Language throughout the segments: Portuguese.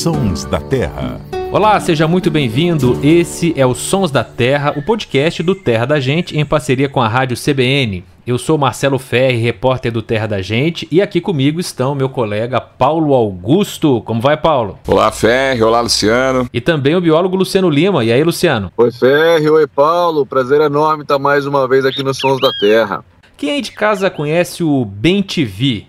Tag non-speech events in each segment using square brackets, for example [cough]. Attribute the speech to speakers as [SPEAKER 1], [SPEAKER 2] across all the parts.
[SPEAKER 1] Sons da Terra.
[SPEAKER 2] Olá, seja muito bem-vindo. Esse é o Sons da Terra, o podcast do Terra da Gente em parceria com a Rádio CBN. Eu sou Marcelo Ferri, repórter do Terra da Gente, e aqui comigo estão meu colega Paulo Augusto. Como vai, Paulo?
[SPEAKER 3] Olá, Ferri. Olá, Luciano.
[SPEAKER 2] E também o biólogo Luciano Lima. E aí, Luciano?
[SPEAKER 4] Oi, Ferri. Oi, Paulo. Prazer enorme estar mais uma vez aqui no Sons da Terra.
[SPEAKER 2] Quem aí de casa conhece o Ben TV?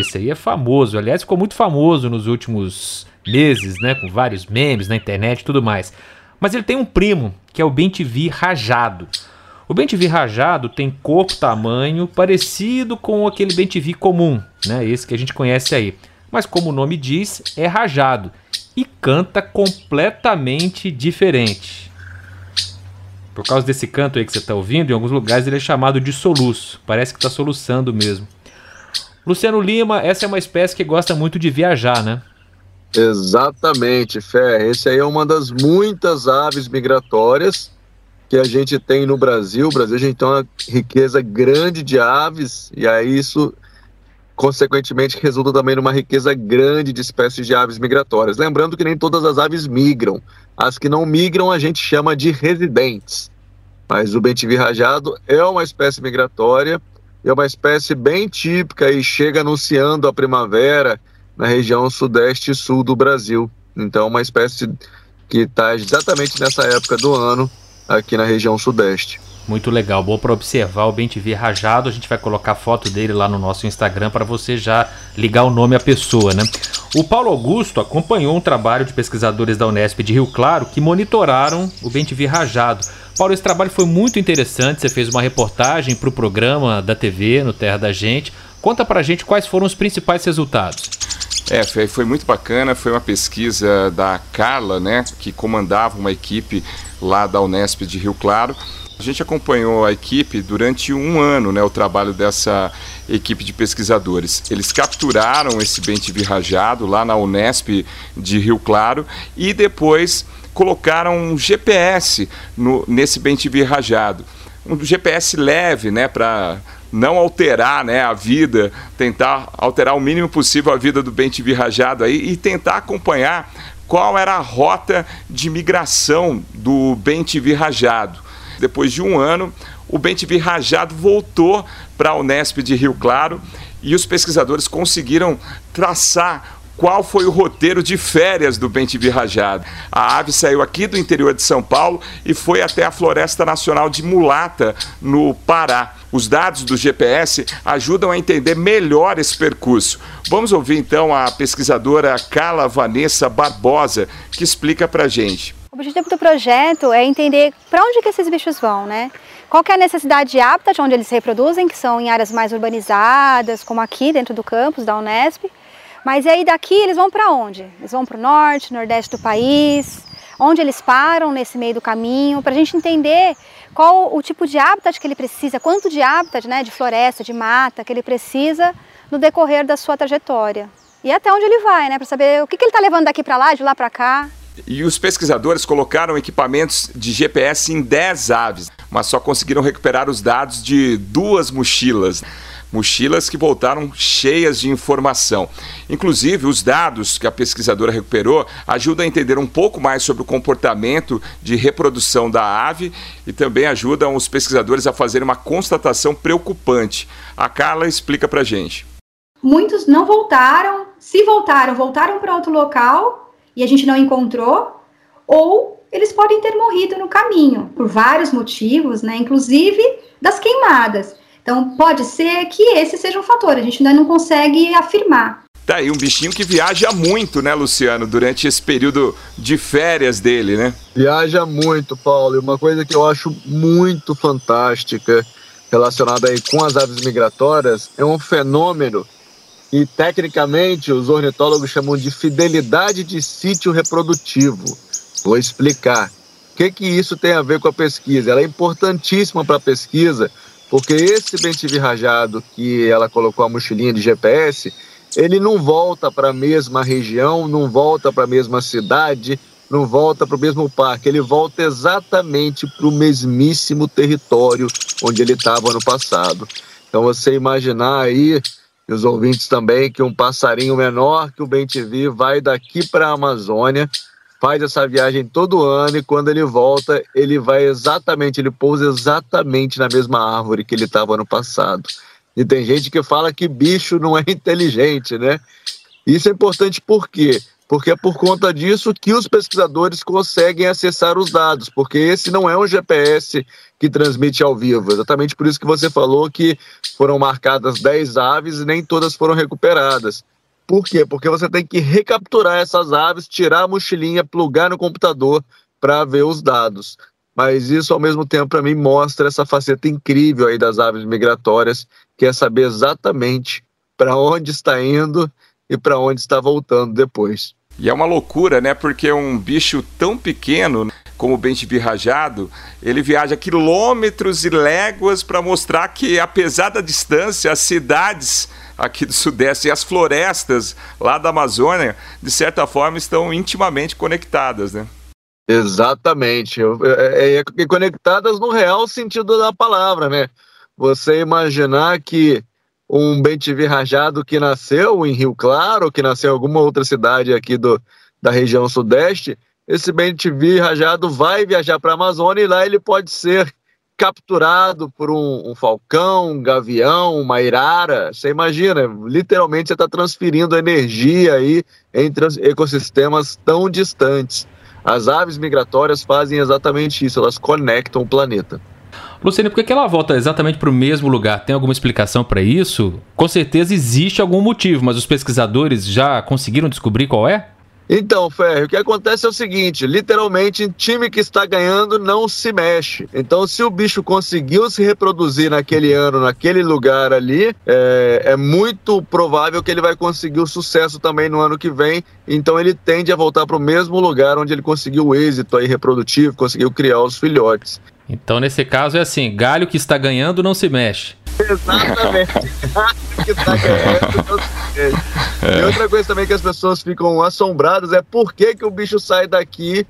[SPEAKER 2] Esse aí é famoso, aliás, ficou muito famoso nos últimos meses, né? Com vários memes na internet e tudo mais. Mas ele tem um primo, que é o Ben TV rajado. O Ben TV rajado tem corpo, tamanho parecido com aquele Ben TV comum, né? Esse que a gente conhece aí. Mas como o nome diz, é rajado e canta completamente diferente. Por causa desse canto aí que você está ouvindo, em alguns lugares ele é chamado de soluço. Parece que está soluçando mesmo. Luciano Lima, essa é uma espécie que gosta muito de viajar, né?
[SPEAKER 4] Exatamente, Fé. Esse aí é uma das muitas aves migratórias que a gente tem no Brasil. O Brasil a gente tem uma riqueza grande de aves e aí isso consequentemente resulta também numa riqueza grande de espécies de aves migratórias. Lembrando que nem todas as aves migram. As que não migram a gente chama de residentes. Mas o bentivi rajado é uma espécie migratória é uma espécie bem típica e chega anunciando a primavera na região sudeste e sul do Brasil. Então, uma espécie que está exatamente nessa época do ano aqui na região sudeste.
[SPEAKER 2] Muito legal, bom para observar o Bentivi rajado. A gente vai colocar foto dele lá no nosso Instagram para você já ligar o nome à pessoa, né? O Paulo Augusto acompanhou um trabalho de pesquisadores da Unesp de Rio Claro que monitoraram o Bentivi rajado Paulo, esse trabalho foi muito interessante. Você fez uma reportagem para o programa da TV no Terra da Gente. Conta para a gente quais foram os principais resultados.
[SPEAKER 3] É, foi muito bacana. Foi uma pesquisa da Carla, né, que comandava uma equipe lá da Unesp de Rio Claro. A gente acompanhou a equipe durante um ano, né, o trabalho dessa equipe de pesquisadores. Eles capturaram esse bem-TV rajado lá na Unesp de Rio Claro e depois colocaram um GPS no, nesse bem-TV rajado. Um GPS leve, né, para não alterar né, a vida, tentar alterar o mínimo possível a vida do bem-TV rajado aí e tentar acompanhar qual era a rota de migração do bem-TV rajado. Depois de um ano, o bem-TV rajado voltou para a Unesp de Rio Claro e os pesquisadores conseguiram traçar qual foi o roteiro de férias do Bentivi Rajado. A ave saiu aqui do interior de São Paulo e foi até a Floresta Nacional de Mulata, no Pará. Os dados do GPS ajudam a entender melhor esse percurso. Vamos ouvir então a pesquisadora Carla Vanessa Barbosa, que explica para gente.
[SPEAKER 5] O objetivo do projeto é entender para onde que esses bichos vão, né? Qual é a necessidade de hábitat onde eles se reproduzem, que são em áreas mais urbanizadas, como aqui dentro do campus da Unesp, mas aí daqui eles vão para onde? Eles vão para o norte, nordeste do país, onde eles param nesse meio do caminho, para a gente entender qual o tipo de hábitat que ele precisa, quanto de hábitat, né, de floresta, de mata, que ele precisa no decorrer da sua trajetória. E até onde ele vai, né, para saber o que, que ele está levando daqui para lá, de lá para cá.
[SPEAKER 3] E os pesquisadores colocaram equipamentos de GPS em 10 aves, mas só conseguiram recuperar os dados de duas mochilas mochilas que voltaram cheias de informação. Inclusive, os dados que a pesquisadora recuperou ajudam a entender um pouco mais sobre o comportamento de reprodução da ave e também ajudam os pesquisadores a fazer uma constatação preocupante. A Carla explica para gente.
[SPEAKER 6] Muitos não voltaram, se voltaram, voltaram para outro local e a gente não encontrou, ou eles podem ter morrido no caminho, por vários motivos, né, inclusive das queimadas. Então, pode ser que esse seja um fator, a gente ainda não consegue afirmar.
[SPEAKER 3] Tá aí um bichinho que viaja muito, né, Luciano, durante esse período de férias dele, né?
[SPEAKER 4] Viaja muito, Paulo. E uma coisa que eu acho muito fantástica relacionada aí com as aves migratórias é um fenômeno e tecnicamente os ornitólogos chamam de fidelidade de sítio reprodutivo. Vou explicar. O que, que isso tem a ver com a pesquisa? Ela é importantíssima para a pesquisa porque esse bem-TV rajado que ela colocou a mochilinha de GPS, ele não volta para a mesma região, não volta para a mesma cidade, não volta para o mesmo parque, ele volta exatamente para o mesmíssimo território onde ele estava no passado. Então você imaginar aí e os ouvintes também, que um passarinho menor que o bem-te-vi vai daqui para a Amazônia, faz essa viagem todo ano e quando ele volta, ele vai exatamente, ele pousa exatamente na mesma árvore que ele estava no passado. E tem gente que fala que bicho não é [laughs] inteligente, né? Isso é importante por quê? Porque é por conta disso que os pesquisadores conseguem acessar os dados, porque esse não é um GPS que transmite ao vivo. Exatamente por isso que você falou que foram marcadas 10 aves e nem todas foram recuperadas. Por quê? Porque você tem que recapturar essas aves, tirar a mochilinha, plugar no computador para ver os dados. Mas isso, ao mesmo tempo, para mim, mostra essa faceta incrível aí das aves migratórias, que é saber exatamente para onde está indo e para onde está voltando depois.
[SPEAKER 3] E é uma loucura, né? Porque um bicho tão pequeno como o rajado, ele viaja quilômetros e léguas para mostrar que, apesar da distância, as cidades aqui do Sudeste e as florestas lá da Amazônia, de certa forma, estão intimamente conectadas, né?
[SPEAKER 4] Exatamente. É, é, é, conectadas no real sentido da palavra, né? Você imaginar que um bem-te rajado que nasceu em Rio Claro, que nasceu em alguma outra cidade aqui do, da região sudeste, esse bem-te rajado vai viajar para a Amazônia e lá ele pode ser capturado por um, um, falcão, um gavião, uma irara. Você imagina, literalmente você está transferindo energia aí entre ecossistemas tão distantes. As aves migratórias fazem exatamente isso, elas conectam o planeta.
[SPEAKER 2] Luciane, por que ela volta exatamente para o mesmo lugar? Tem alguma explicação para isso? Com certeza existe algum motivo, mas os pesquisadores já conseguiram descobrir qual é?
[SPEAKER 4] Então, Ferro, o que acontece é o seguinte: literalmente, time que está ganhando não se mexe. Então, se o bicho conseguiu se reproduzir naquele ano, naquele lugar ali, é, é muito provável que ele vai conseguir o sucesso também no ano que vem. Então, ele tende a voltar para o mesmo lugar onde ele conseguiu o êxito aí reprodutivo, conseguiu criar os filhotes.
[SPEAKER 2] Então, nesse caso, é assim: galho que está ganhando não se mexe.
[SPEAKER 4] Exatamente. [laughs] galho que está ganhando não se mexe. É. E outra coisa também que as pessoas ficam assombradas é por que, que o bicho sai daqui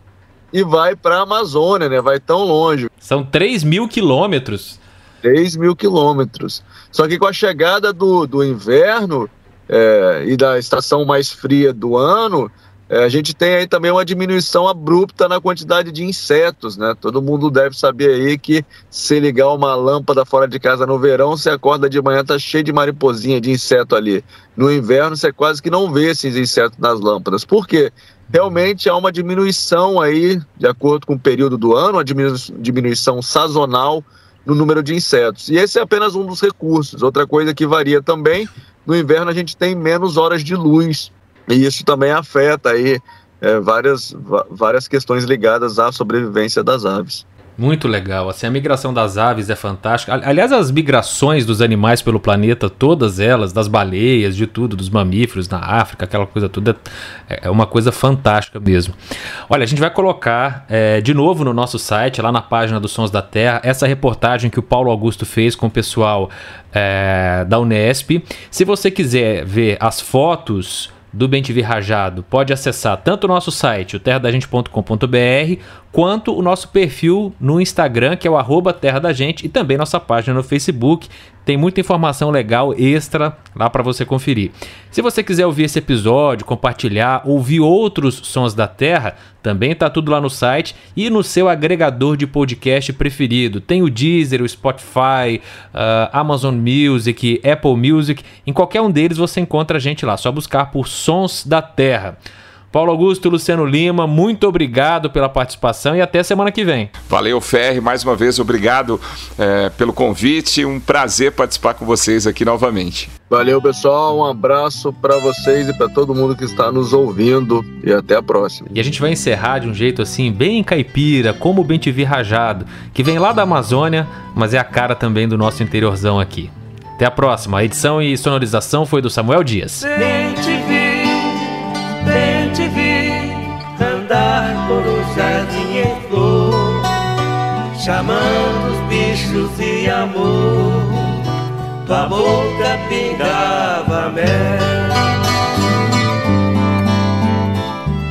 [SPEAKER 4] e vai para a Amazônia, né? Vai tão longe.
[SPEAKER 2] São 3 mil quilômetros.
[SPEAKER 4] 3 mil quilômetros. Só que com a chegada do, do inverno é, e da estação mais fria do ano, a gente tem aí também uma diminuição abrupta na quantidade de insetos, né? Todo mundo deve saber aí que se ligar uma lâmpada fora de casa no verão, você acorda de manhã, tá cheio de mariposinha, de inseto ali. No inverno, você quase que não vê esses insetos nas lâmpadas. Por quê? Realmente há uma diminuição aí, de acordo com o período do ano, uma diminuição sazonal no número de insetos. E esse é apenas um dos recursos. Outra coisa que varia também, no inverno a gente tem menos horas de luz e isso também afeta aí é, várias, várias questões ligadas à sobrevivência das aves.
[SPEAKER 2] Muito legal. Assim, a migração das aves é fantástica. Aliás, as migrações dos animais pelo planeta, todas elas, das baleias, de tudo, dos mamíferos na África, aquela coisa toda, é, é uma coisa fantástica mesmo. Olha, a gente vai colocar é, de novo no nosso site, lá na página dos Sons da Terra, essa reportagem que o Paulo Augusto fez com o pessoal é, da Unesp. Se você quiser ver as fotos do Bem-TV Rajado pode acessar tanto o nosso site, o terradagente.com.br, quanto o nosso perfil no Instagram, que é o arroba Terra da Gente, e também nossa página no Facebook. Tem muita informação legal extra lá para você conferir. Se você quiser ouvir esse episódio, compartilhar, ouvir outros sons da Terra, também tá tudo lá no site e no seu agregador de podcast preferido. Tem o Deezer, o Spotify, uh, Amazon Music, Apple Music. Em qualquer um deles você encontra a gente lá. Só buscar por Sons da Terra. Paulo Augusto e Luciano Lima, muito obrigado pela participação e até semana que vem.
[SPEAKER 3] Valeu, Ferri, mais uma vez obrigado é, pelo convite, um prazer participar com vocês aqui novamente.
[SPEAKER 4] Valeu, pessoal, um abraço para vocês e para todo mundo que está nos ouvindo e até a próxima.
[SPEAKER 2] E a gente vai encerrar de um jeito assim, bem caipira, como o Bem Te Vi Rajado, que vem lá da Amazônia, mas é a cara também do nosso interiorzão aqui. Até a próxima. A edição e sonorização foi do Samuel Dias. Bem por um jardim em flor, chamando os bichos e amor. Tua boca pingava mel.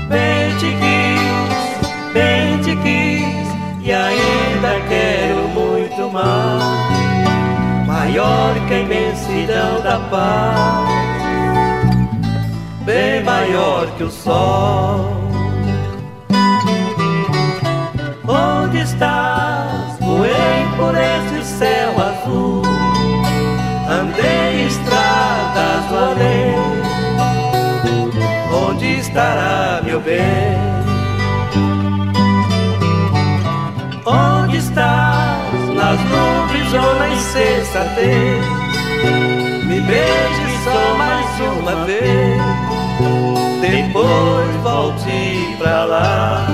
[SPEAKER 2] Bem te quis, bem te quis, e ainda quero muito mais. Maior que a imensidão da paz
[SPEAKER 1] maior que o sol. Onde estará meu bem? Onde estás? Nas nuvens ou na insensatez? Me beije só mais uma vez. Depois volte pra lá.